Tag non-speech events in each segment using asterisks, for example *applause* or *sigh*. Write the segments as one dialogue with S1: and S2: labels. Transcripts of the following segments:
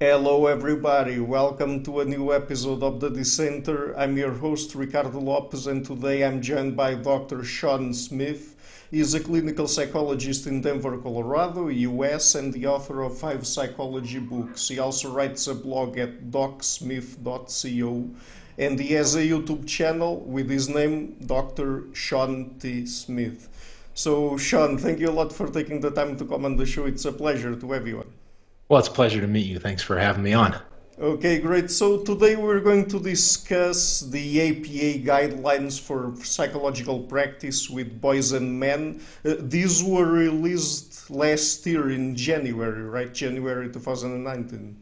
S1: Hello, everybody. Welcome to a new episode of The Dissenter. I'm your host, Ricardo Lopez, and today I'm joined by Dr. Shawn Smith. He's a clinical psychologist in Denver, Colorado, US, and the author of five psychology books. He also writes a blog at docsmith.co, and he has a YouTube channel with his name, Dr. Shawn T. Smith. So, Shawn, thank you a lot for taking the time to come on the show. It's a pleasure to on.
S2: Well, it's a pleasure to meet you. Thanks for having me on.
S1: Okay, great. So today we're going to discuss the APA guidelines for psychological practice with boys and men. Uh, these were released last year in January, right? January 2019.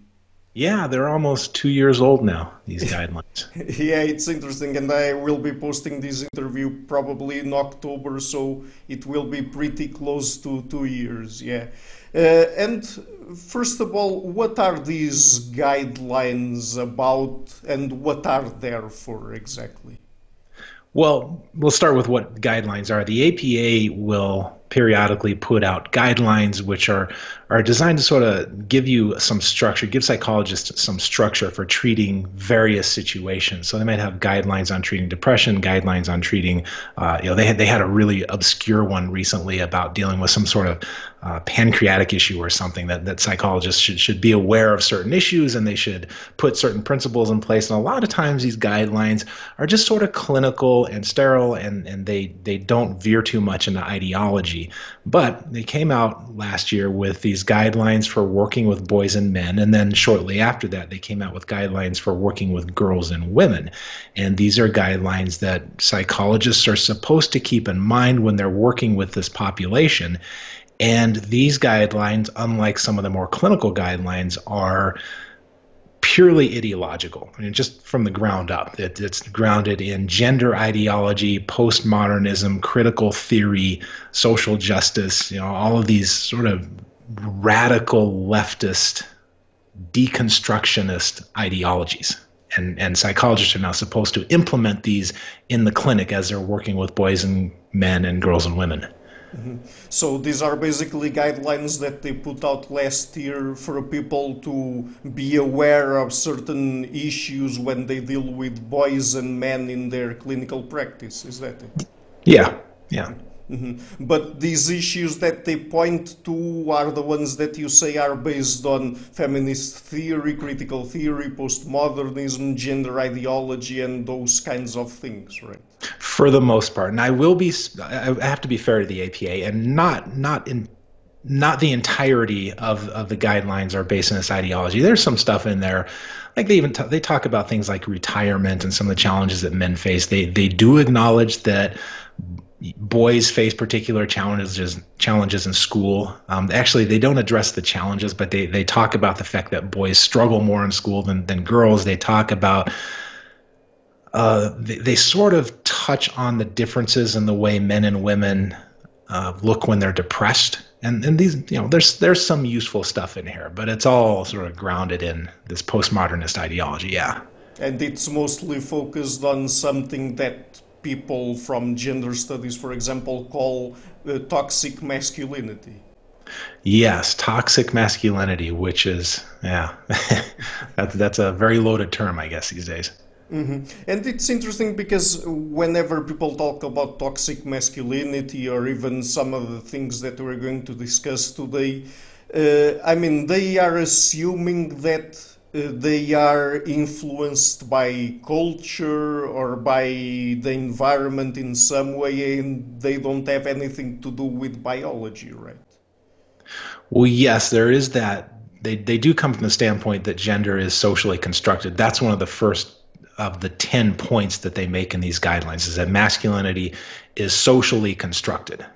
S2: Yeah, they're almost two years old now, these *laughs* guidelines.
S1: yeah, it's interesting. And I will be posting this interview probably in October, so it will be pretty close to two years. Yeah. Uh, and first of all, what are these guidelines about and what are there for exactly?
S2: Well, we'll start with what guidelines are. The APA will periodically put out guidelines which are are designed to sort of give you some structure, give psychologists some structure for treating various situations. So they might have guidelines on treating depression, guidelines on treating, uh, you know, they had they had a really obscure one recently about dealing with some sort of uh, pancreatic issue or something that, that psychologists should, should be aware of certain issues and they should put certain principles in place. And a lot of times these guidelines are just sort of clinical and sterile and, and they, they don't veer too much into ideology. But they came out last year with these guidelines for working with boys and men. And then shortly after that, they came out with guidelines for working with girls and women. And these are guidelines that psychologists are supposed to keep in mind when they're working with this population. And these guidelines, unlike some of the more clinical guidelines, are purely ideological. I mean, just from the ground up. It, it's grounded in gender ideology, postmodernism, critical theory, social justice, you know, all of these sort of radical leftist, deconstructionist ideologies. And, and psychologists are now supposed to implement these in the clinic as they're working with boys and men and girls and women.
S1: Mm-hmm. So these are basically guidelines that they put out last year for people to be aware of certain issues when they deal with boys and men in their clinical practice. Is that it?
S2: Yeah, yeah.
S1: Mm-hmm. But these issues that they point to are the ones that you say are based on feminist theory, critical theory, postmodernism, gender ideology, and those kinds of things, right?
S2: For the most part, and I will be, I have to be fair to the APA, and not not in not the entirety of, of the guidelines are based on this ideology. There's some stuff in there, like they even they talk about things like retirement and some of the challenges that men face. They they do acknowledge that boys face particular challenges challenges in school. Um, actually, they don't address the challenges, but they they talk about the fact that boys struggle more in school than than girls. They talk about uh, they, they, sort of touch on the differences in the way men and women uh, look when they're depressed. And, and these, you know, there's there's some useful stuff in here, but it's all sort of grounded in this postmodernist ideology. Yeah.
S1: And it's mostly focused on something that people from gender studies, for example, call uh, toxic masculinity.
S2: Yes, toxic masculinity, which is yeah, *laughs* that's that's a very loaded term, I guess, these days.
S1: Mm-hmm. And it's interesting because whenever people talk about toxic masculinity or even some of the things that we're going to discuss today, uh, I mean, they are assuming that Uh, they are influenced by culture or by the environment in some way and they don't have anything to do with biology, right?
S2: Well, yes, there is that. They, they do come from the standpoint that gender is socially constructed. That's one of the first of the 10 points that they make in these guidelines is that masculinity is socially constructed.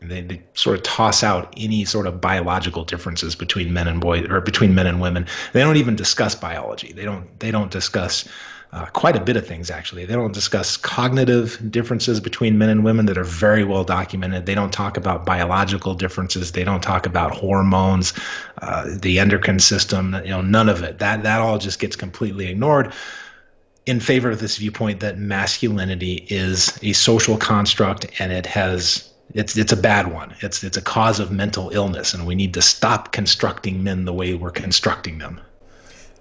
S2: They, they, sort of toss out any sort of biological differences between men and boys or between men and women. They don't even discuss biology. They don't. They don't discuss uh, quite a bit of things actually. They don't discuss cognitive differences between men and women that are very well documented. They don't talk about biological differences. They don't talk about hormones, uh, the endocrine system. You know, none of it. That that all just gets completely ignored in favor of this viewpoint that masculinity is a social construct and it has it's it's a bad one. It's it's a cause of mental illness, and we need to stop constructing men the way we're constructing them.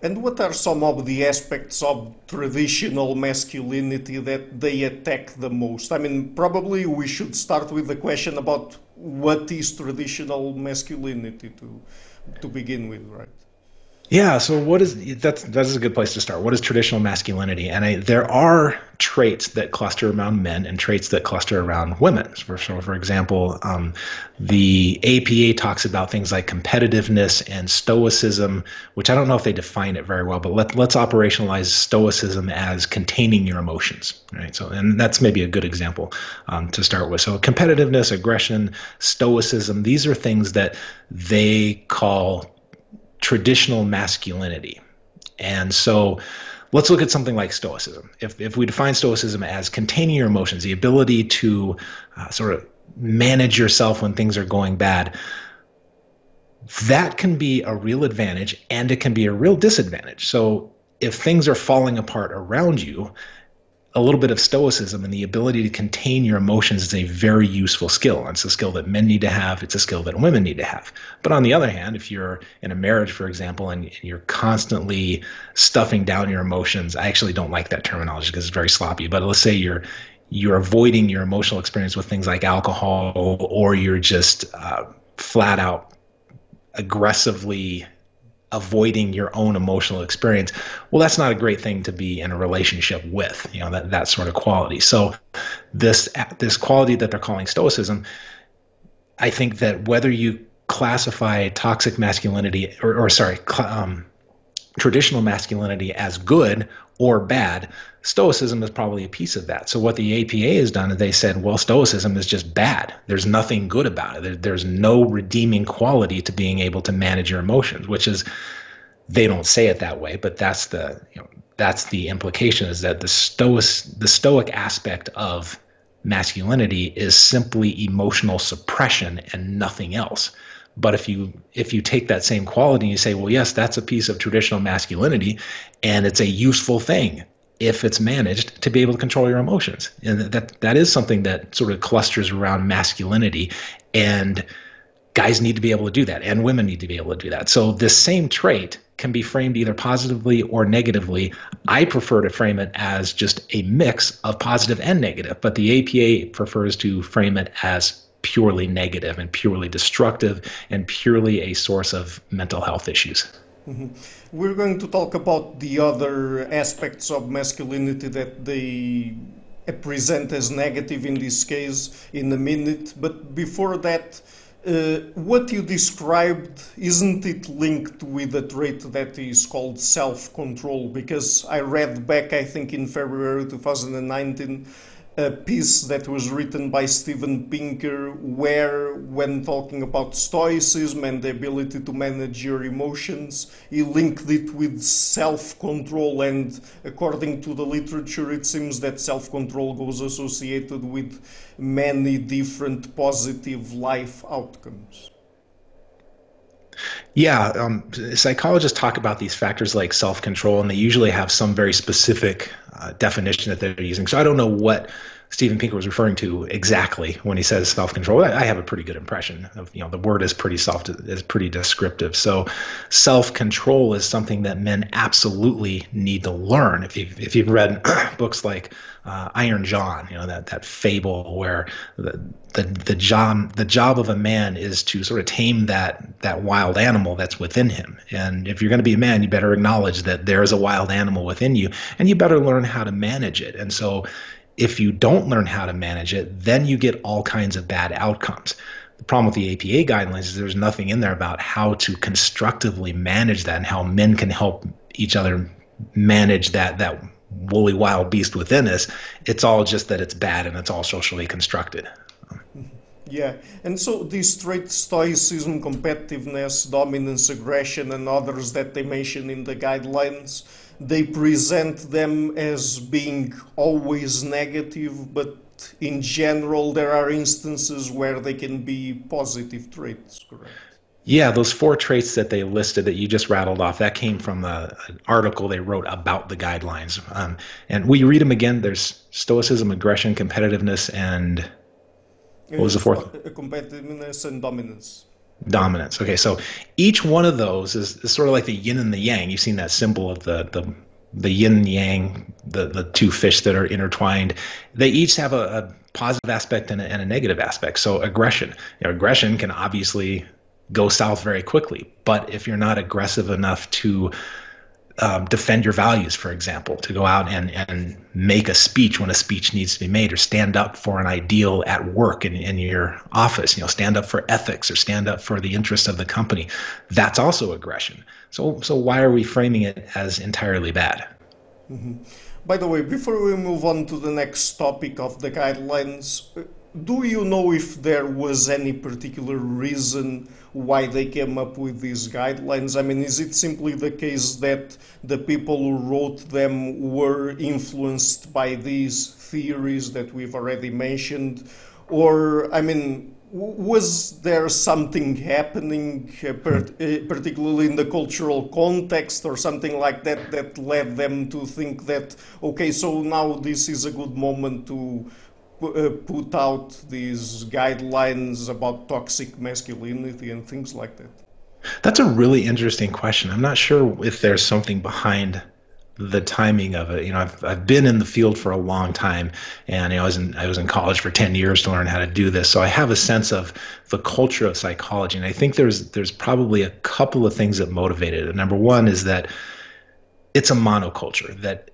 S1: And what are some of the aspects of traditional masculinity that they attack the most? I mean, probably we should start with the question about what is traditional masculinity to to begin with, right?
S2: Yeah. So what is that's that's a good place to start. What is traditional masculinity? And I, there are traits that cluster around men and traits that cluster around women. For so, for example, um, the APA talks about things like competitiveness and stoicism, which I don't know if they define it very well, but let let's operationalize stoicism as containing your emotions, right? So, and that's maybe a good example um, to start with. So, competitiveness, aggression, stoicism. These are things that they call traditional masculinity. And so let's look at something like Stoicism. If, if we define Stoicism as containing your emotions, the ability to uh, sort of manage yourself when things are going bad, that can be a real advantage and it can be a real disadvantage. So if things are falling apart around you, a little bit of stoicism and the ability to contain your emotions is a very useful skill. It's a skill that men need to have. It's a skill that women need to have. But on the other hand, if you're in a marriage, for example, and, you're constantly stuffing down your emotions, I actually don't like that terminology because it's very sloppy. But let's say you're you're avoiding your emotional experience with things like alcohol, or you're just uh, flat out aggressively avoiding your own emotional experience well that's not a great thing to be in a relationship with you know that that sort of quality. So this this quality that they're calling stoicism i think that whether you classify toxic masculinity or, or sorry um, traditional masculinity as good or bad stoicism is probably a piece of that. So what the apa has done is they said well stoicism is just bad. There's nothing good about it. There, there's no redeeming quality to being able to manage your emotions which is they don't say it that way but that's the you know that's the implication is that the stoic the stoic aspect of masculinity is simply emotional suppression and nothing else. But if you if you take that same quality and you say well yes that's a piece of traditional masculinity and it's a useful thing if it's managed to be able to control your emotions. And that that is something that sort of clusters around masculinity and guys need to be able to do that and women need to be able to do that. So this same trait can be framed either positively or negatively. I prefer to frame it as just a mix of positive and negative but the apa prefers to frame it as purely negative and purely destructive and purely a source of mental health issues
S1: Mm-hmm. We're going to talk about the other aspects of masculinity that they present as negative in this case in a minute. But before that, uh, what you described, isn't it linked with a trait that is called self control? Because I read back, I think in February 2019, a piece that was written by Steven Pinker, where, when talking about Stoicism and the ability to manage your emotions, he linked it with self control. And according to the literature, it seems that self control goes associated with many different positive life outcomes.
S2: Yeah, um, psychologists talk about these factors like self control, and they usually have some very specific uh, definition that they're using. So I don't know what Steven Pinker was referring to exactly when he says self control. I, I have a pretty good impression of you know the word is pretty soft is pretty descriptive. So self control is something that men absolutely need to learn. If you if you've read *clears throat* books like uh, Iron John, you know that that fable where the the the job the job of a man is to sort of tame that that wild animal that's within him. And if you're going to be a man, you better acknowledge that there is a wild animal within you, and you better learn how to manage it. And so, if you don't learn how to manage it, then you get all kinds of bad outcomes. The problem with the APA guidelines is there's nothing in there about how to constructively manage that and how men can help each other manage that that woolly wild beast within us. It's all just that it's bad and it's all socially constructed.
S1: Yeah, and so these traits, stoicism, competitiveness, dominance, aggression, and others that they mention in the guidelines, they present them as being always negative, but in general, there are instances where they can be positive traits, correct?
S2: Yeah, those four traits that they listed that you just rattled off, that came from a, an article they wrote about the guidelines. Um, and we read them again? There's stoicism, aggression, competitiveness, and what was the fourth?
S1: Competitiveness and dominance.
S2: Dominance. Okay, so each one of those is, is sort of like the yin and the yang. You've seen that symbol of the the the yin and yang, the the two fish that are intertwined. They each have a, a positive aspect and a, and a, negative aspect. So aggression, you know, aggression can obviously go south very quickly, but if you're not aggressive enough to um, defend your values, for example, to go out and, and make a speech when a speech needs to be made, or stand up for an ideal at work in, in your office, you know, stand up for ethics or stand up for the interests of the company. That's also aggression. So, so why are we framing it as entirely bad?
S1: Mm-hmm. By the way, before we move on to the next topic of the guidelines, do you know if there was any particular reason why they came up with these guidelines? I mean, is it simply the case that the people who wrote them were influenced by these theories that we've already mentioned? Or, I mean, was there something happening, uh, per, uh, particularly in the cultural context or something like that, that led them to think that, okay, so now this is a good moment to Uh, put out these guidelines about toxic masculinity and things like that?
S2: That's a really interesting question. I'm not sure if there's something behind the timing of it. You know, I've I've been in the field for a long time, and you know, I was in I was in college for ten years to learn how to do this. So I have a sense of the culture of psychology, and I think there's there's probably a couple of things that motivated it. Number one is that it's a monoculture that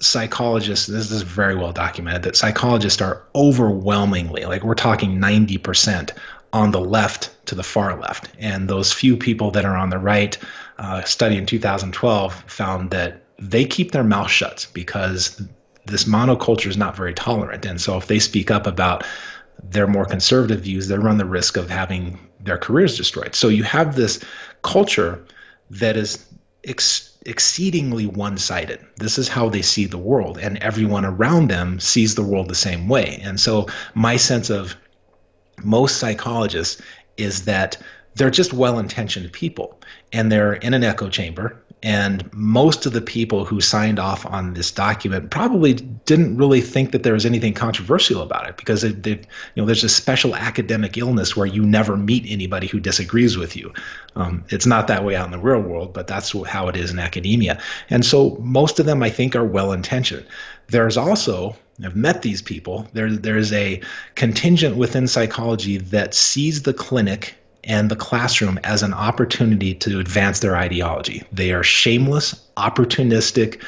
S2: psychologists, this is very well documented, that psychologists are overwhelmingly, like we're talking 90% on the left to the far left. And those few people that are on the right, uh, study in 2012 found that they keep their mouth shut because this monoculture is not very tolerant. And so if they speak up about their more conservative views, they run the risk of having their careers destroyed. So you have this culture that is ex- exceedingly one sided. This is how they see the world, and everyone around them sees the world the same way. And so, my sense of most psychologists is that they're just well intentioned people, and they're in an echo chamber and most of the people who signed off on this document probably didn't really think that there was anything controversial about it because you know there's a special academic illness where you never meet anybody who disagrees with you. Um, it's not that way out in the real world, but that's how it is in academia. And so most of them, I think, are well intentioned. There's also I've met these people. There, there's a contingent within psychology that sees the clinic and the classroom as an opportunity to advance their ideology. They are shameless, opportunistic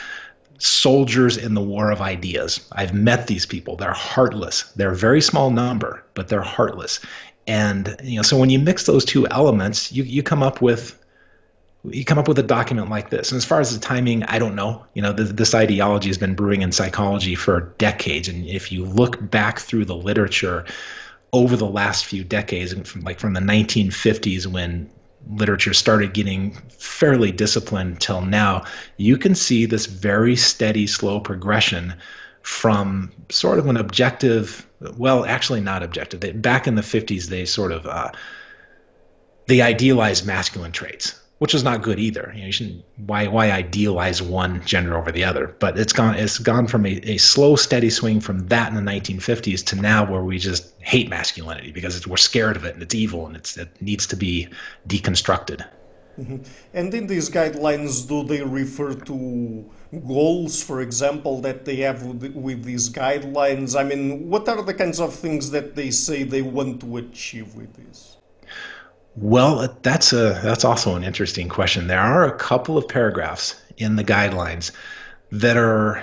S2: soldiers in the war of ideas. I've met these people. They're heartless. They're a very small number, but they're heartless. And you know, so when you mix those two elements, you, you come up with you come up with a document like this. And as far as the timing, I don't know. You know, this, this ideology has been brewing in psychology for decades. And if you look back through the literature, over the last few decades, from, like from the 1950s when literature started getting fairly disciplined till now, you can see this very steady, slow progression from sort of an objective, well, actually not objective. They, back in the 50s, they sort of uh, they idealized masculine traits which is not good either. You, know, you shouldn't why why idealize one gender over the other. But it's gone it's gone from a, a slow steady swing from that in the 1950s to now where we just hate masculinity because we're scared of it and it's evil and it's it needs to be deconstructed.
S1: Mm-hmm. And in these guidelines, do they refer to goals, for example, that they have with, with these guidelines? I mean, what are the kinds of things that they say they want to achieve with this?
S2: Well, that's a that's also an interesting question. There are a couple of paragraphs in the guidelines that are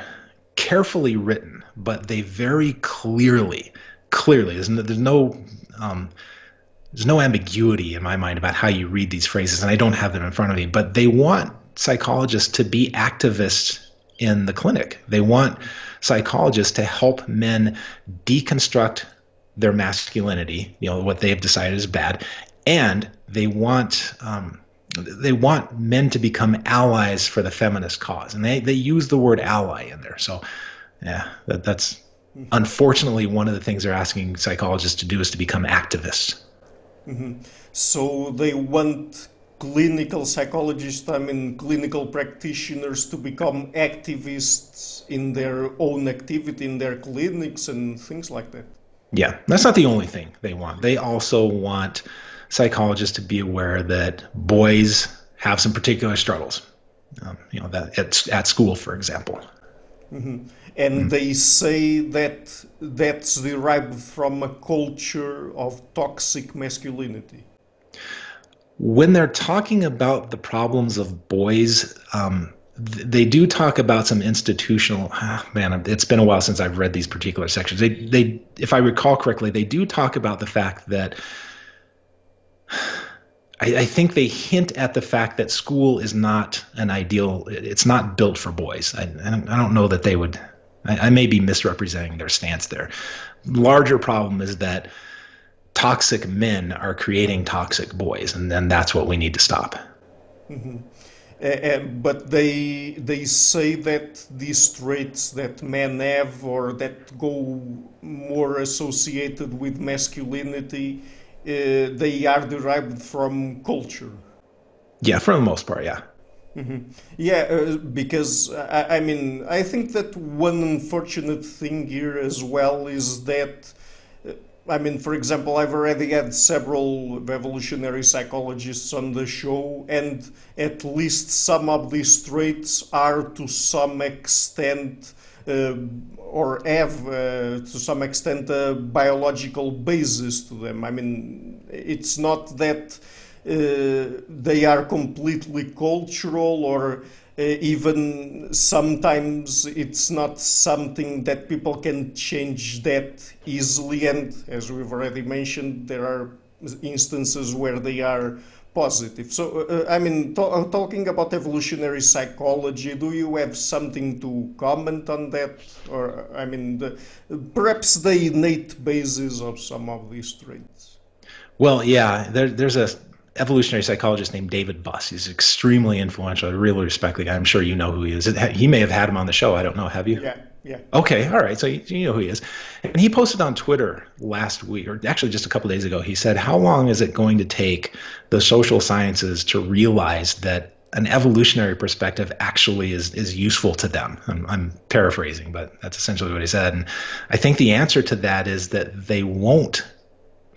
S2: carefully written, but they very clearly, clearly, there's no, there's no um, there's no ambiguity in my mind about how you read these phrases, and I don't have them in front of me. But they want psychologists to be activists in the clinic. They want psychologists to help men deconstruct their masculinity, you know, what they've decided is bad, and they want um, they want men to become allies for the feminist cause, and they they use the word ally in there. So, yeah, that, that's unfortunately one of the things they're asking psychologists to do is to become activists.
S1: Mm-hmm. So they want clinical psychologists, I mean clinical practitioners, to become activists in their own activity in their clinics and things like that.
S2: Yeah, that's not the only thing they want. They also want psychologists to be aware that boys have some particular struggles. Um, you know, that at, at school, for example.
S1: Mm-hmm. And mm-hmm. they say that that's derived from a culture of toxic masculinity.
S2: When they're talking about the problems of boys, um, they do talk about some institutional ah, man it's been a while since i've read these particular sections they they if i recall correctly they do talk about the fact that I, I, think they hint at the fact that school is not an ideal it's not built for boys. I, I don't know that they would I, I may be misrepresenting their stance there. Larger problem is that toxic men are creating toxic boys and then that's what we need to stop.
S1: Mm-hmm. But they they say that these traits that men have or that go more associated with masculinity they are derived from culture
S2: yeah for the most part yeah
S1: mm-hmm. yeah uh, because I, I mean i think that one unfortunate thing here as well is that I mean, for example, I've already had several evolutionary psychologists on the show, and at least some of these traits are to some extent uh, or have uh, to some extent a biological basis to them. I mean, it's not that uh, they are completely cultural or uh, even sometimes it's not something that people can change that easily and as we've already mentioned there are instances where they are positive. So uh, i mean to- uh, talking about evolutionary psychology do you have something to comment on that? Or i mean the, perhaps the innate basis of some of these traits.
S2: Well yeah there, there's a evolutionary psychologist named David Buss. He's extremely influential. I really respect the guy. I'm sure you know who he is. He may have had him on the show. I don't know. Have you?
S1: Yeah. Yeah.
S2: Okay. All right. So you, you know who he is. And he posted on Twitter last week, or actually just a couple days ago. He said, "How long is it going to take the social sciences to realize that an evolutionary perspective actually is is useful to them. I'm, I'm, paraphrasing, but that's essentially what he said. And I think the answer to that is that they won't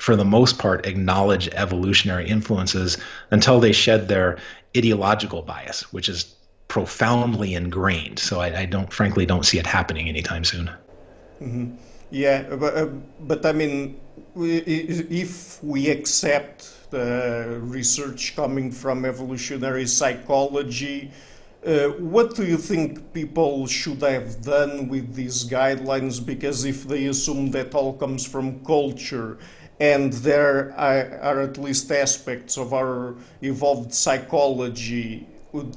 S2: for the most part, acknowledge evolutionary influences until they shed their ideological bias, which is profoundly ingrained. So I, I don't, frankly, don't see it happening anytime soon.
S1: Mm-hmm. Yeah, but, uh, but I mean, if we accept the research coming from evolutionary psychology, uh, what do you think people should have done with these guidelines? Because if they assume that all comes from culture and there are, are at least aspects of our evolved psychology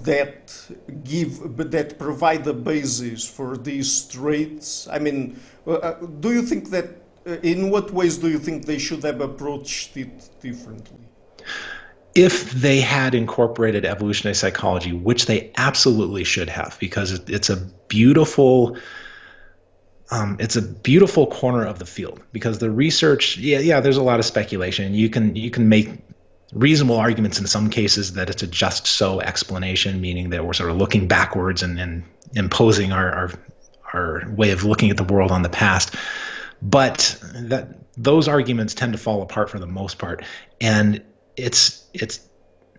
S1: that give that provide the basis for these traits. I mean uh, uh, do you think that uh, in what ways do you think they should have approached it differently?
S2: If they had incorporated evolutionary psychology which they absolutely should have because it's a beautiful um, it's a beautiful corner of the field because the research, yeah, yeah, there's a lot of speculation. You can you can make reasonable arguments in some cases that it's a just so explanation, meaning that we're sort of looking backwards and, and imposing our, our our way of looking at the world on the past. But that those arguments tend to fall apart for the most part, and it's it's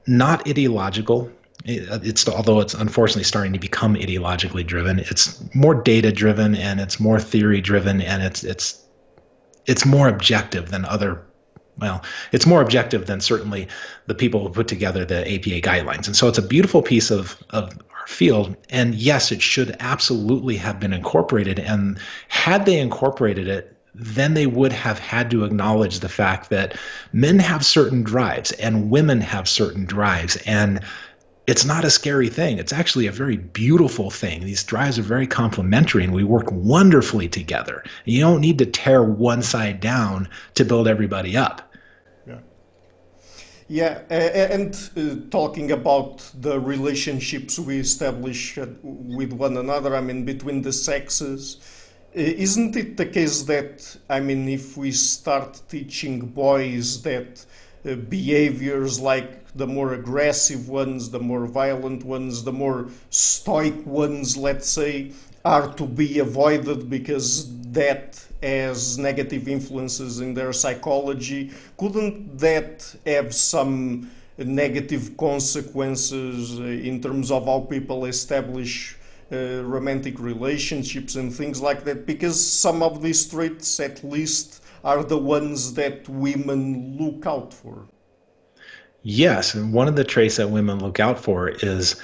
S2: not ideological it's although it's unfortunately starting to become ideologically driven it's more data driven and it's more theory driven and it's it's it's more objective than other well it's more objective than certainly the people who put together the apa guidelines. And so it's a beautiful piece of of our field. And yes it should absolutely have been incorporated. And had they incorporated it then they would have had to acknowledge the fact that men have certain drives and women have certain drives. And it's not a scary thing. It's actually a very beautiful thing. These drives are very complementary and we work wonderfully together. You don't need to tear one side down to build everybody up.
S1: Yeah. Yeah, and uh, talking about the relationships we establish with one another, I mean, between the sexes, isn't it the case that, I mean, if we start teaching boys that uh, behaviors like the more aggressive ones, the more violent ones, the more stoic ones, let's say, are to be avoided because that has negative influences in their psychology. Couldn't that have some negative consequences uh, in terms of how people establish uh, romantic relationships and things like that? Because some of these traits, at least, are the ones that women look out for.
S2: Yes, and one of the traits that women look out for is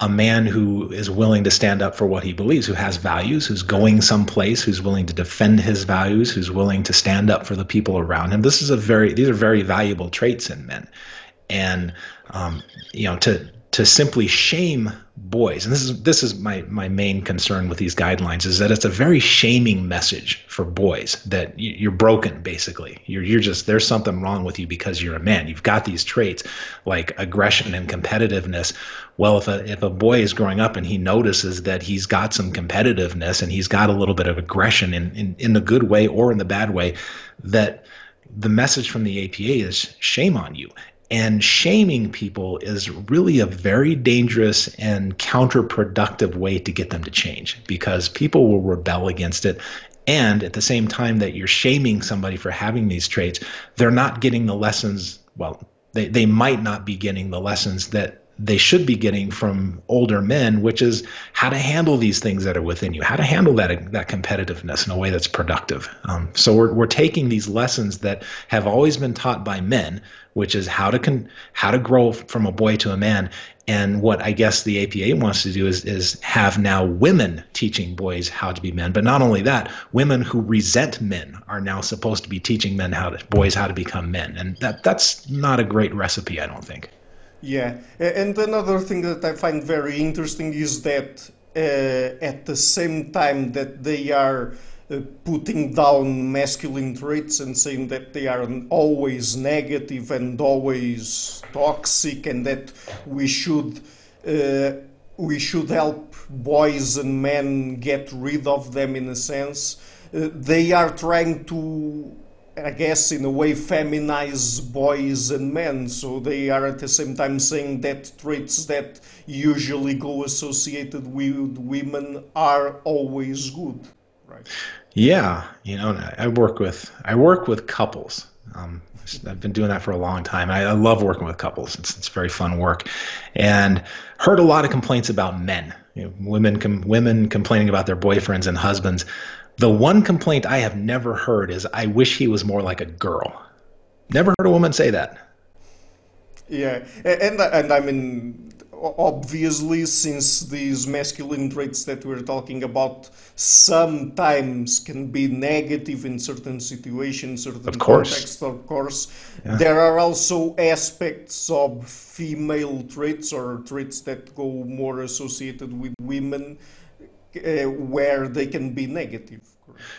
S2: a man who is willing to stand up for what he believes, who has values, who's going someplace, who's willing to defend his values, who's willing to stand up for the people around him. This is a very these are very valuable traits in men, and um, you know to to simply shame boys. And this is this is my my main concern with these guidelines is that it's a very shaming message for boys that you're broken basically. You're you're just there's something wrong with you because you're a man. You've got these traits like aggression and competitiveness. Well if a if a boy is growing up and he notices that he's got some competitiveness and he's got a little bit of aggression in in, in the good way or in the bad way that the message from the APA is shame on you and shaming people is really a very dangerous and counterproductive way to get them to change because people will rebel against it. And at the same time that you're shaming somebody for having these traits, they're not getting the lessons. Well, they, they might not be getting the lessons that they should be getting from older men, which is how to handle these things that are within you, how to handle that that competitiveness in a way that's productive. Um, so we're we're taking these lessons that have always been taught by men, which is how to con- how to grow from a boy to a man. And what I guess the APA wants to do is is have now women teaching boys how to be men. But not only that, women who resent men are now supposed to be teaching men how to boys how to become men. And that that's not a great recipe, I don't think.
S1: Yeah, and another thing that I find very interesting is that uh, at the same time that they are uh, putting down masculine traits and saying that they are always negative and always toxic, and that we should uh, we should help boys and men get rid of them in a sense. Uh, they are trying to I guess, in a way, feminize boys and men. So they are at the same time saying that traits that usually go associated with women are always good, right?
S2: Yeah, you know, I work with I work with couples. Um, I've been doing that for a long time. I, I love working with couples. It's, it's very fun work, and heard a lot of complaints about men. You know, women com- women complaining about their boyfriends and husbands. The one complaint I have never heard is, I wish he was more like a girl. Never heard a woman say that.
S1: Yeah, and and I mean, obviously, since these masculine traits that we're talking about sometimes can be negative in certain situations, certain
S2: of course.
S1: contexts, of course, yeah. there are also aspects of female traits or traits that go more associated with women uh, where they can be negative.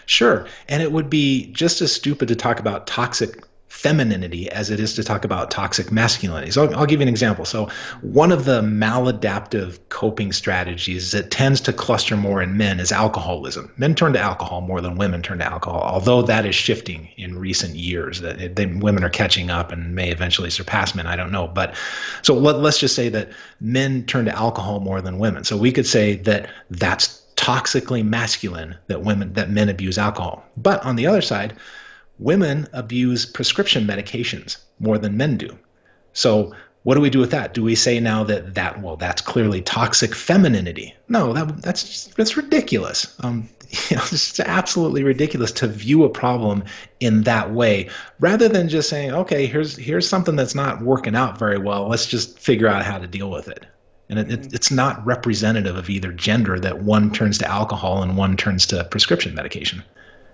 S2: Sure. And it would be just as stupid to talk about toxic femininity as it is to talk about toxic masculinity. So I'll, give you an example. So one of the maladaptive coping strategies that tends to cluster more in men is alcoholism. Men turn to alcohol more than women turn to alcohol, although that is shifting in recent years. That women are catching up and may eventually surpass men. I don't know, but so let, let's just say that men turn to alcohol more than women. So we could say that that's toxically masculine that women that men abuse alcohol. But on the other side, women abuse prescription medications more than men do. So what do we do with that? Do we say now that that well that's clearly toxic femininity? No, that that's that's ridiculous. Um, *laughs* you know, it's absolutely ridiculous to view a problem in that way, rather than just saying, okay, here's here's something that's not working out very well. Let's just figure out how to deal with it and it, it, it's not representative of either gender that one turns to alcohol and one turns to prescription medication.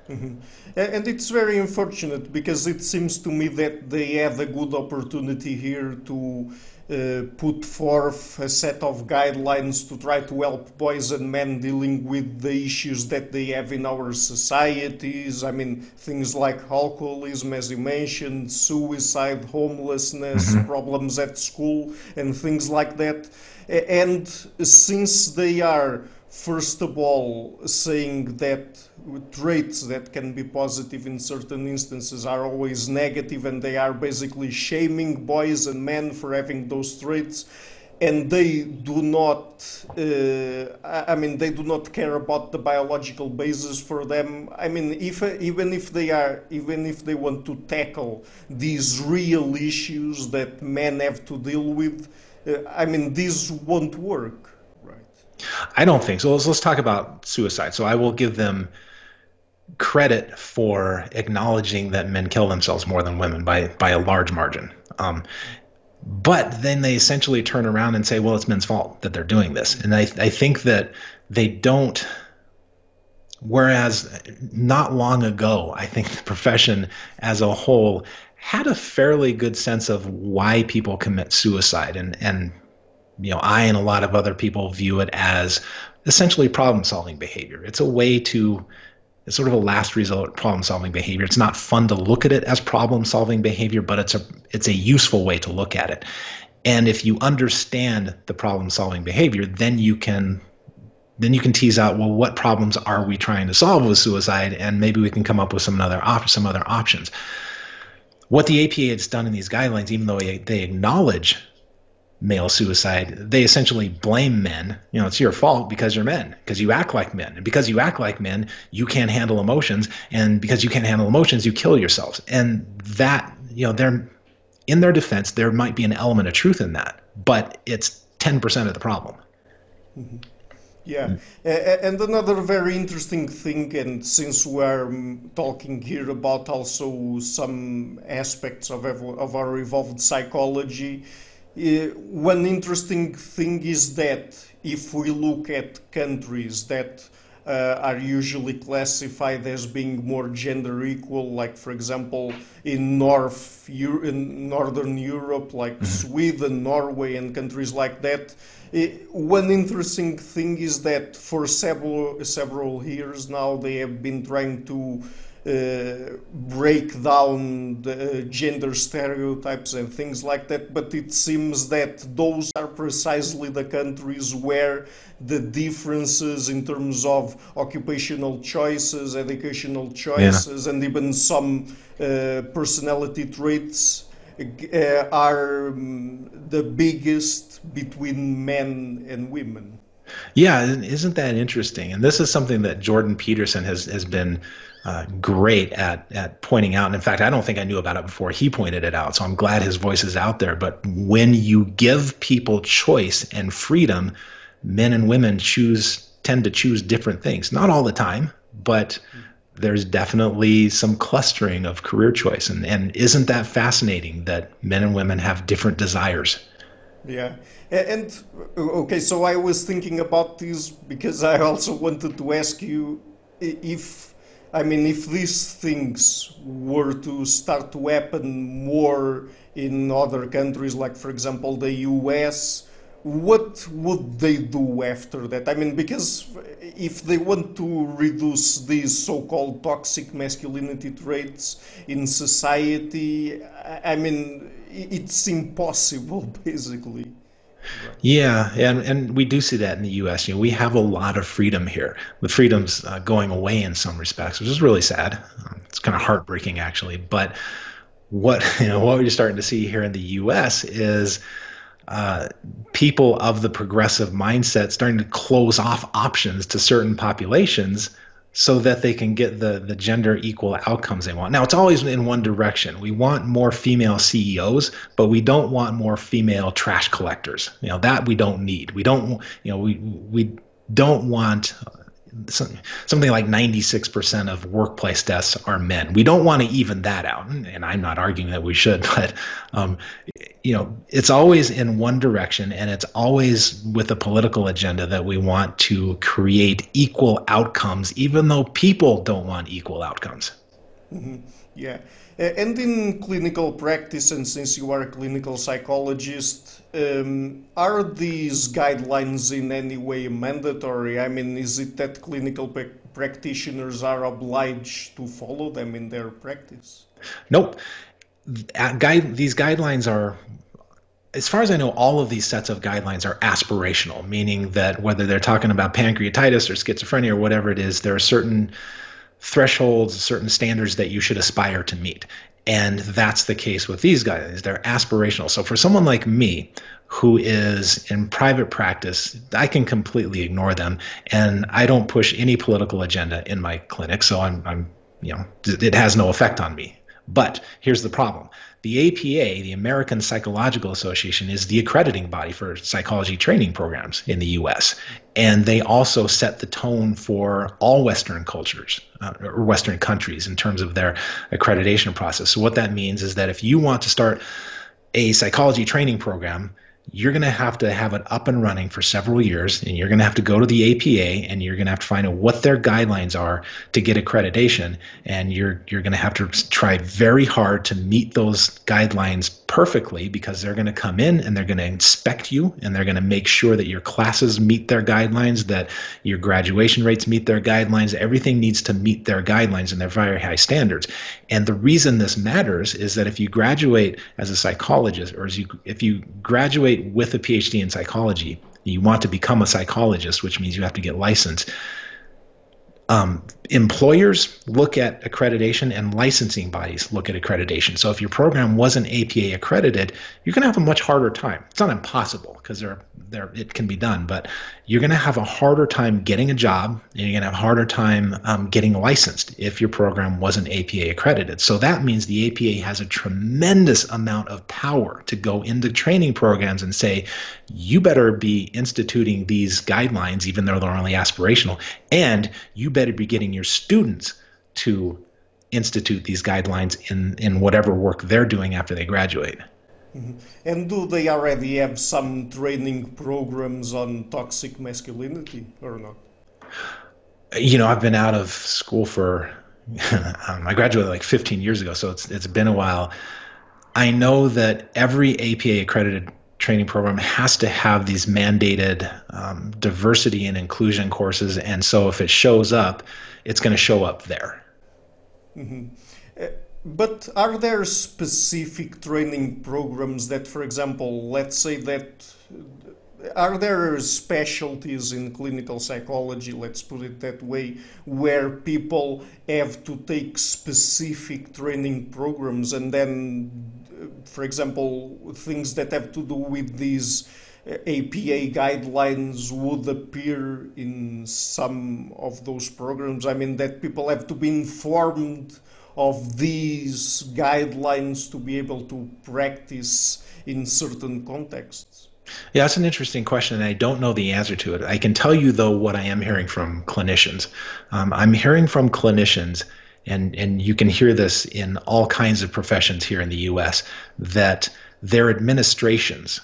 S1: Mm-hmm. And it's very unfortunate because it seems to me that they have a good opportunity here to uh, put forth a set of guidelines to try to help boys and men dealing with the issues that they have in our societies. I mean, things like alcoholism, as you mentioned, suicide, homelessness, mm-hmm. problems at school, and things like that. And since they are, first of all, saying that traits that can be positive in certain instances are always negative and they are basically shaming boys and men for having those traits and they do not uh, i mean they do not care about the biological basis for them. I mean if even if they are even if they want to tackle these real issues that men have to deal with i mean this won't work right
S2: i don't think so let's, let's talk about suicide so i will give them credit for acknowledging that men kill themselves more than women by by a large margin um, but then they essentially turn around and say, well, it's men's fault that they're doing this. And I, I think that they don't. Whereas not long ago, I think the profession as a whole had a fairly good sense of why people commit suicide. And, and you know, I and a lot of other people view it as essentially problem solving behavior. It's a way to it's sort of a last resort problem solving behavior. It's not fun to look at it as problem solving behavior, but it's a it's a useful way to look at it. And if you understand the problem solving behavior, then you can then you can tease out well what problems are we trying to solve with suicide and maybe we can come up with some other op- some other options. What the APA has done in these guidelines, even though they acknowledge male suicide, they essentially blame men. You know, it's your fault because you're men, because you act like men. And because you act like men, you can't handle emotions. And because you can't handle emotions, you kill yourselves. And that, you know, they're in their defense, there might be an element of truth in that, but it's 10% of the problem.
S1: Mm-hmm. Yeah, mm-hmm. and another very interesting thing, and since we're um, talking here about also some aspects of, of our evolved psychology, uh, one interesting thing is that if we look at countries that uh, are usually classified as being more gender equal, like for example in North in Northern Europe, like mm-hmm. Sweden, Norway, and countries like that. Uh, one interesting thing is that for several several years now they have been trying to uh, break down the gender stereotypes and things like that, but it seems that those are precisely the countries where the differences in terms of occupational choices, educational choices, yeah. and even some uh, personality traits are um, the biggest between men and women.
S2: Yeah, isn't that interesting? And this is something that Jordan Peterson has has been uh, great at at pointing out. And in fact, I don't think I knew about it before he pointed it out. So I'm glad his voice is out there. But when you give people choice and freedom, men and women choose tend to choose different things. Not all the time, but there's definitely some clustering of career choice. And and isn't that fascinating that men and women have different desires?
S1: Yeah. And okay, so I was thinking about this because I also wanted to ask you if I mean, if these things were to start to happen more in other countries, like, for example, the US, what would they do after that? I mean, because if they want to reduce these so called toxic masculinity traits in society, I mean, it's impossible, *laughs* basically.
S2: Yeah, and and we do see that in the U.S. You know, we have a lot of freedom here. The freedom's uh, going away in some respects, which is really sad. Um, it's kind of heartbreaking, actually. But what *laughs* you know, what we're starting to see here in the U.S. is uh, people of the progressive mindset starting to close off options to certain populations so that they can get the the gender equal outcomes they want. Now it's always in one direction. We want more female CEOs, but we don't want more female trash collectors. You know that we don't need. We don't you know we we don't want something like 96% of workplace deaths are men. We don't want to even that out, and I'm not arguing that we should, *laughs* but um, you know, it's always in one direction, and it's always with a political agenda that we want to create equal outcomes, even though people don't want equal outcomes.
S1: Mm-hmm. Yeah. And in clinical practice, and since you are a clinical psychologist, um, are these guidelines in any way mandatory? I mean, is it that clinical practitioners are obliged to follow them in their practice?
S2: Nope. These guidelines are as far as I know, all of these sets of guidelines are aspirational, meaning that whether they're talking about pancreatitis or schizophrenia or whatever it is, there are certain thresholds, certain standards that you should aspire to meet. And that's the case with these guys. They're aspirational. So for someone like me, who is in private practice, I can completely ignore them, and I don't push any political agenda in my clinic. So I'm, I'm, you know, it has no effect on me. But here's the problem: the APA, the American Psychological Association, is the accrediting body for psychology training programs in the US. And they also set the tone for all Western cultures uh, or Western countries in terms of their accreditation process. So, what that means is that if you want to start a psychology training program, you're going to have to have it up and running for several years and you're going to have to go to the APA and you're going to have to find out what their guidelines are to get accreditation and you're you're going to have to try very hard to meet those guidelines perfectly because they're going to come in and they're going to inspect you and they're going to make sure that your classes meet their guidelines that your graduation rates meet their guidelines everything needs to meet their guidelines and their very high standards. And the reason this matters is that if you graduate as a psychologist or as you if you graduate with a PhD in psychology, you want to become a psychologist, which means you have to get licensed. Um, employers look at accreditation and licensing bodies look at accreditation. So if your program wasn't APA accredited, you're going to have a much harder time. It's not impossible because there, there it can be done, but you're going to have a harder time getting a job and you're going to have a harder time um, getting licensed if your program wasn't APA accredited. So that means the APA has a tremendous amount of power to go into training programs and say, you better be instituting these guidelines, even though they're only aspirational, and you better be getting your students to institute these guidelines in, in whatever work they're doing after they graduate.
S1: Mm-hmm. And do they already have some training programs on toxic masculinity or not?
S2: You know, I've been out of school for, *laughs* um, I graduated like 15 years ago, so it's, it's been a while. I know that every APA accredited training program has to have these mandated um, diversity and inclusion courses. And so if it shows up, it's going to show up there.
S1: Mm-hmm. Uh, but are there specific training programs that, for example, let's say that are there specialties in clinical psychology, let's put it that way, where people have to take specific training programs and then, for example, things that have to do with these APA guidelines would appear in some of those programs? I mean, that people have to be informed of these guidelines to be able to practice in certain contexts?
S2: Yeah, that's an interesting question, and I don't know the answer to it. I can tell you, though, what I am hearing from clinicians. Um, I'm hearing from clinicians, and, and you can hear this in all kinds of professions here in the US, that their administrations,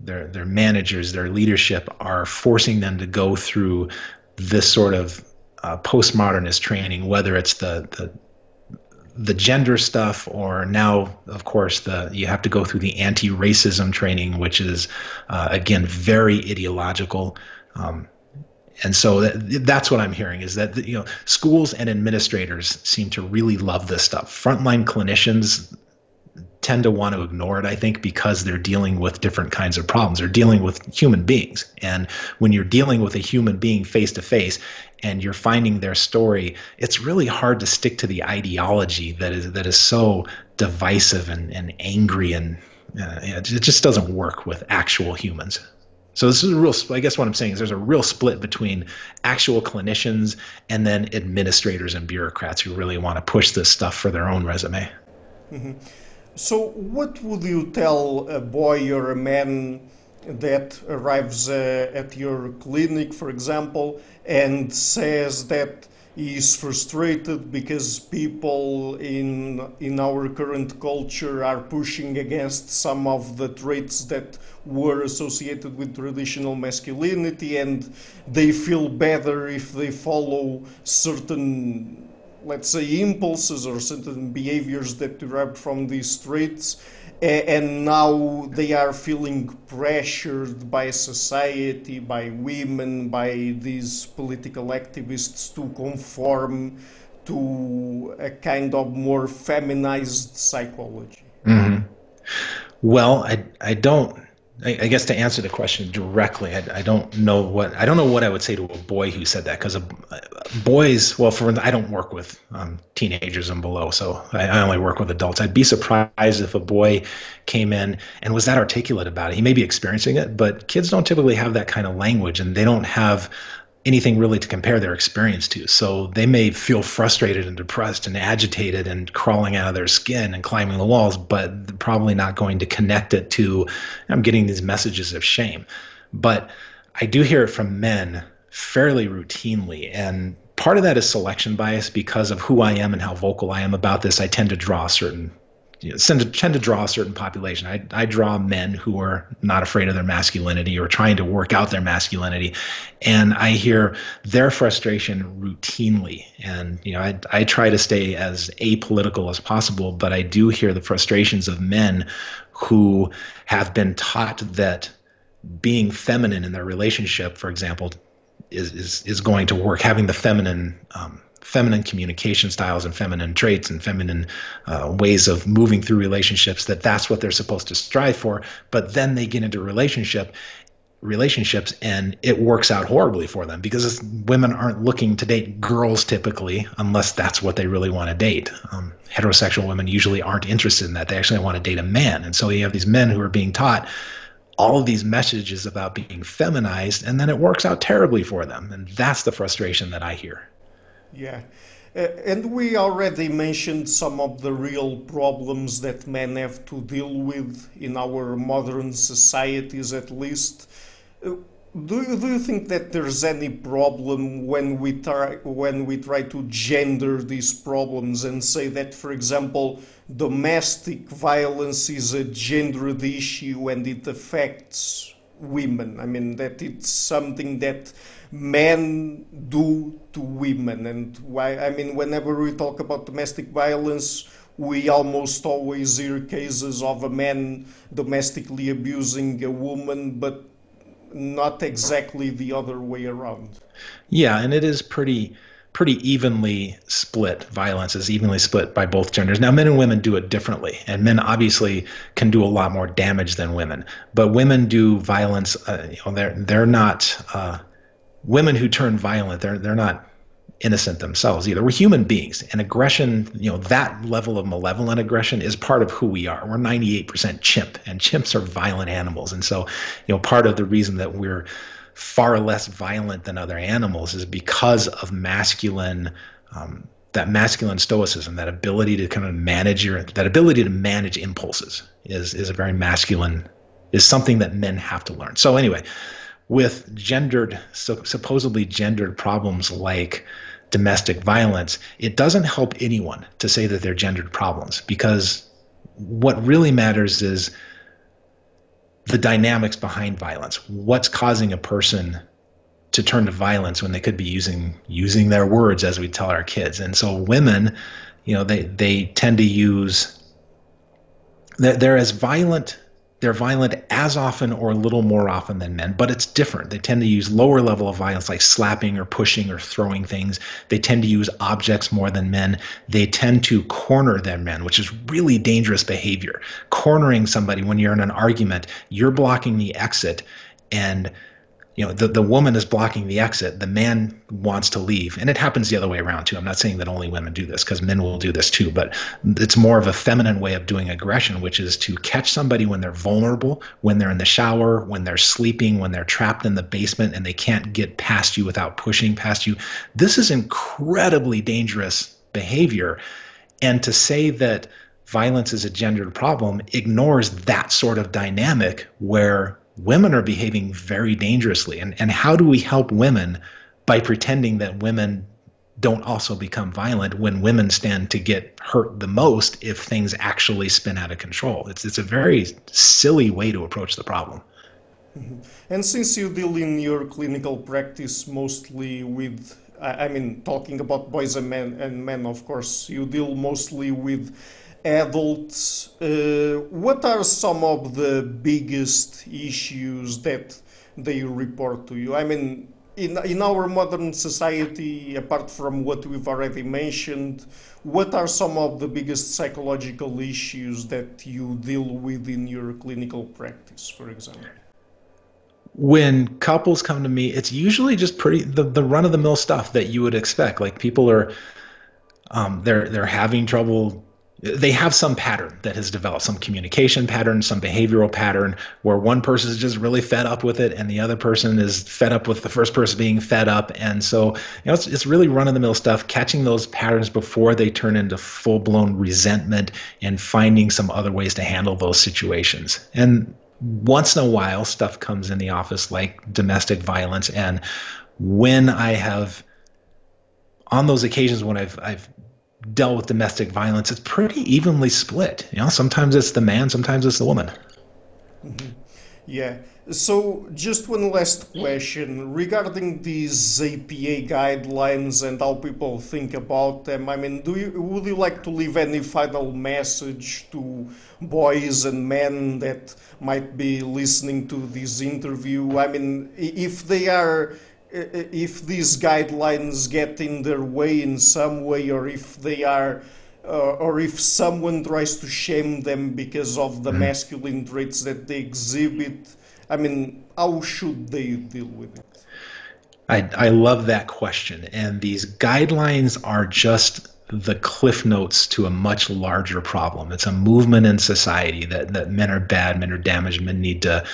S2: their, their managers, their leadership are forcing them to go through this sort of uh, postmodernist training, whether it's the, the the gender stuff or now of course the you have to go through the anti-racism training which is uh, again very ideological um, and so that, that's what i'm hearing is that you know schools and administrators seem to really love this stuff frontline clinicians tend to want to ignore it, I think, because they're dealing with different kinds of problems. They're dealing with human beings. And when you're dealing with a human being face to face and you're finding their story, it's really hard to stick to the ideology that is that is so divisive and, and angry and uh, it just doesn't work with actual humans. So this is a real. I guess what I'm saying is there's a real split between actual clinicians and then administrators and bureaucrats who really want to push this stuff for their own resume.
S1: Mm-hmm. So, what would you tell a boy or a man that arrives uh, at your clinic, for example, and says that he is frustrated because people in in our current culture are pushing against some of the traits that were associated with traditional masculinity and they feel better if they follow certain let's say, impulses or certain behaviors that derived from these traits, and now they are feeling pressured by society, by women, by these political activists to conform to a kind of more feminized psychology.
S2: Mm-hmm. Well, I I don't I, I, guess to answer the question directly, I, I, don't know what I don't know what I would say to a boy who said that because boys, well, for I don't work with um, teenagers and below, so I, I, only work with adults. I'd be surprised if a boy came in and was that articulate about it. He may be experiencing it, but kids don't typically have that kind of language, and they don't have anything really to compare their experience to. So they may feel frustrated and depressed and agitated and crawling out of their skin and climbing the walls, but probably not going to connect it to, I'm getting these messages of shame. But I do hear it from men fairly routinely. And part of that is selection bias because of who I am and how vocal I am about this. I tend to draw certain you know, tend to tend to draw a certain population. I, I draw men who are not afraid of their masculinity or trying to work out their masculinity, and I hear their frustration routinely. And you know, I I try to stay as apolitical as possible, but I do hear the frustrations of men who have been taught that being feminine in their relationship, for example, is is is going to work. Having the feminine um, feminine communication styles and feminine traits and feminine uh, ways of moving through relationships that that's what they're supposed to strive for. But then they get into relationship relationships and it works out horribly for them because women aren't looking to date girls typically unless that's what they really want to date. Um, heterosexual women usually aren't interested in that. They actually want to date a man. And so you have these men who are being taught all of these messages about being feminized and then it works out terribly for them. And that's the frustration that i hear
S1: yeah. Uh, and we already mentioned some of the real problems that men have to deal with in our modern societies, at least. Uh, do you, do you think that there's any problem when we try when we try to gender these problems and say that, for example, domestic violence is a gendered issue and it affects women? I mean that it's something that men do to women. And why i mean whenever we talk about domestic violence we almost always hear cases of a man domestically abusing a woman but not exactly the other way around.
S2: Yeah and it is pretty pretty evenly split violence is evenly split by both genders. Now men and women do it differently and men obviously can do a lot more damage than women. But women do violence uh, you know they're they're not uh, women who turn violent, they're they're not innocent themselves either. We're human beings, and aggression, you know, that level of malevolent aggression is part of who we are. We're 98% chimp, and chimps are violent animals, and so, you know, part of the reason that we're far less violent than other animals is because of masculine. Um, that masculine stoicism, that ability to kind of manage your, that ability to manage impulses, is is a very masculine, is something that men have to learn. So anyway, with gendered, so supposedly gendered problems like domestic violence, it doesn't help anyone to say that they're gendered problems because what really matters is the dynamics behind violence. What's causing a person to turn to violence when they could be using using their words as we tell our kids. And so women, you know, they they tend to use they're, they're as violent they're violent as often or a little more often than men, but it's different. They tend to use lower level of violence like slapping or pushing or throwing things. They tend to use objects more than men. They tend to corner their men, which is really dangerous behavior. Cornering somebody when you're in an argument, you're blocking the exit and you know the, the woman is blocking the exit. The man wants to leave. And it happens the other way around too. I'm not saying that only women do this because men will do this too. But it's more of a feminine way of doing aggression which is to catch somebody when they're vulnerable when they're in the shower when they're sleeping when they're trapped in the basement and they can't get past you without pushing past you. This is incredibly dangerous behavior. And to say that violence is a gendered problem ignores that sort of dynamic where women are behaving very dangerously. And, and how do we help women by pretending that women don't also become violent when women stand to get hurt the most if things actually spin out of control? It's, it's a very silly way to approach the problem.
S1: Mm-hmm. And since you deal in your clinical practice mostly with, I mean, talking about boys and men, and men, of course, you deal mostly with adults, uh, what are some of the biggest issues that they report to you? I mean, in, in our modern society, apart from what we've already mentioned, what are some of the biggest psychological issues that you deal with in your clinical practice, for example?
S2: When couples come to me, it's usually just pretty the, the run of the mill stuff that you would expect. Like people are um, they're they're having trouble they have some pattern that has developed some communication pattern some behavioral pattern where one person is just really fed up with it and the other person is fed up with the first person being fed up. And so you know it's, it's really run-of-the-mill stuff catching those patterns before they turn into full-blown resentment and finding some other ways to handle those situations. And once in a while stuff comes in the office like domestic violence. And when i have on those occasions when I've I've dealt with domestic violence, it's pretty evenly split. You know, sometimes it's the man, sometimes it's the woman.
S1: Mm-hmm. Yeah. So, just one last question regarding these APA guidelines and how people think about them. I mean, do you would you like to leave any final message to boys and men that might be listening to this interview? I mean, if they are if these guidelines get in their way in some way, or if they are, uh, or if someone tries to shame them because of the mm. masculine traits that they exhibit. I mean, how should they deal with it?
S2: I, I love that question. And these guidelines are just the cliff notes to a much larger problem. It's a movement in society that, that men are bad, men are damaged, men need to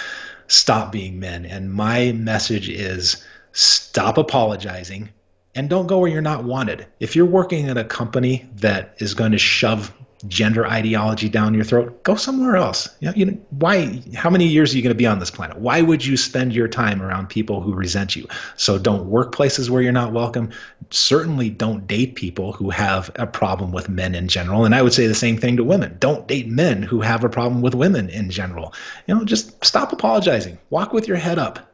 S2: stop being men. And my message is stop apologizing and don't go where you're not wanted. If you're working at a company that is going to shove gender ideology down your throat, go somewhere else. You know, you know, why? How many years are you going to be on this planet? Why would you spend your time around people who resent you? So don't work places where you're not welcome. Certainly don't date people who have a problem with men in general. And I would say the same thing to women. Don't date men who have a problem with women in general. You know, just stop apologizing. Walk with your head up.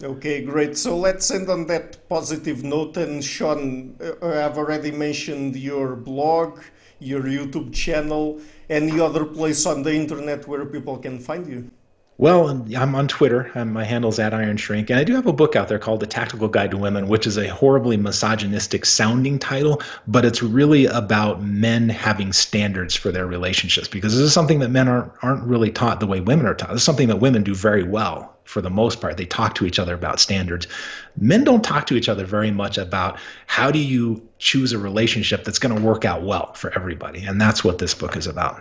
S1: Okay, great. So let's end on that positive note. And Shawn, uh, I've already mentioned your blog, your YouTube channel, any other place on the internet where people can find you.
S2: Well, I'm on Twitter. My handle's at Iron Shrink, and I do have a book out there called The Tactical Guide to Women, which is a horribly misogynistic sounding title, but it's really about men having standards for their relationships because this is something that men aren't aren't really taught the way women are taught. This is something that women do very well for the most part. They talk to each other about standards. Men don't talk to each other very much about how do you choose a relationship that's going to work out well for everybody, and that's what this book is about.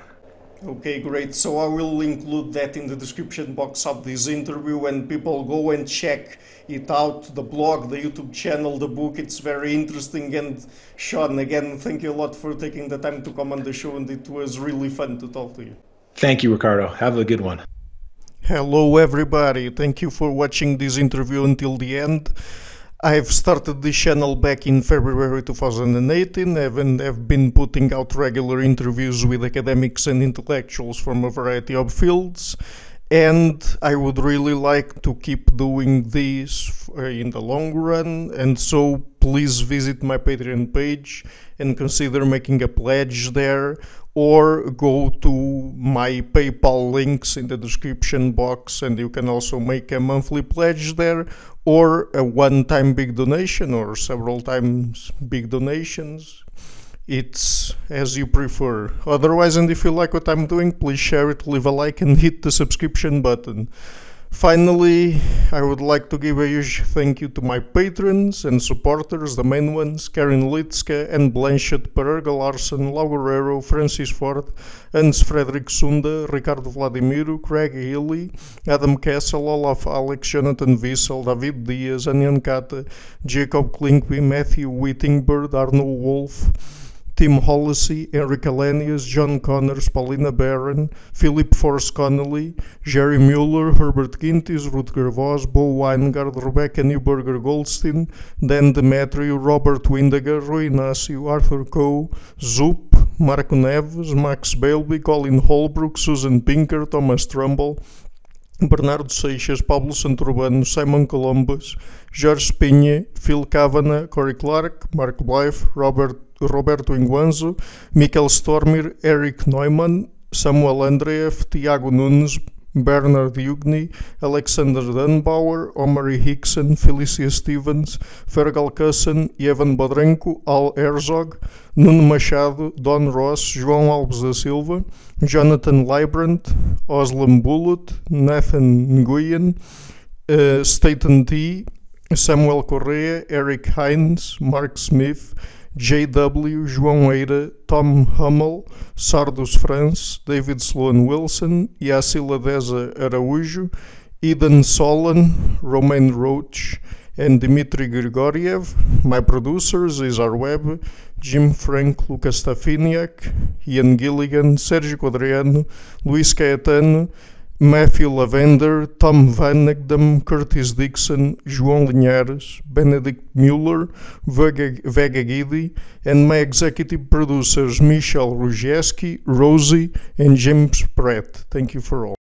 S1: Okay, great. So I will include that in the description box of this interview and people go and check it out the blog, the YouTube channel, the book. It's very interesting. And Shawn, again, thank you a lot for taking the time to come on the show, and it was really fun to talk to you.
S2: Thank you, Ricardo. Have a good one.
S1: Hello, everybody. Thank you for watching this interview until the end. I've started this channel back in February 2018 and have been putting out regular interviews with academics and intellectuals from a variety of fields. And I would really like to keep doing this uh, in the long run. And so please visit my Patreon page and consider making a pledge there or go to my PayPal links in the description box and you can also make a monthly pledge there or a one time big donation or several times big donations. It's as you prefer. Otherwise, and if you like what I'm doing, please share it, leave a like, and hit the subscription button. Finally, I would like to give a huge thank you to my patrons and supporters, the main ones, Karin Lietzcke Ann Blanchette, Pererga Larson, Lau Guerrero, Francis Ford, Hans Fredrik Sunde, Ricardo Vladimiro, Craig Healy, Adam Kessel, Olaf Alex, Jonathan Wiesel, David Diaz, Anjan Katta, Jacob Klinkby, Matthew Whittingbird, Arno Wolf, Tim Hollissey, Eric Alenius, John Connors, Paulina Barron, Philip Force Connolly, Jerry Mueller, Herbert Gintis, Rutger Voss, Bo Weingard, Rebecca Newberger Goldstein, Dan Demetrio, Robert Windegar, Rui Inácio, Arthur Coe, Zoop, Marco Neves, Max Bailby, Colin Holbrook, Susan Pinker, Thomas Trumbull, Bernardo Seixas, Pablo Santurbano, Simon Columbus, Jorge Pinha, Phil Kavanagh, Corey Clark, Mark Blythe, Robert Roberto Inguanzo, Michael Stormir, Eric Neumann, Samuel Andreev, Tiago Nunes, Bernard Ugni, Alexander Dunbauer, Omari Hickson, Felicia Stevens, Fergal Cusson, Evan Bodrenko, Al Herzog, Nuno Machado, Don Ross, João Alves da Silva, Jonathan Librant, Oslam Bullet, Nathan Nguyen, uh, Staten T, Samuel Correa, Eric Hines, Mark Smith, J.W., João Eira, Tom Hummel, Sardus France, David Sloan Wilson, Yacila Deza Araújo, Eden Solan, Romain Roach, and Dmitry Grigoriev. My producers is our web, Jim Frank, Lucas Stafiniak, Ian Gilligan, Sergio Quadriano, Luís Caetano, Matthew Lavender, Tom Van Curtis Dixon, João Linhares, Benedict Mueller, Vega, Vega and my executive producers Michel Rugieski, Rosie, and James Pratt. Thank you for all.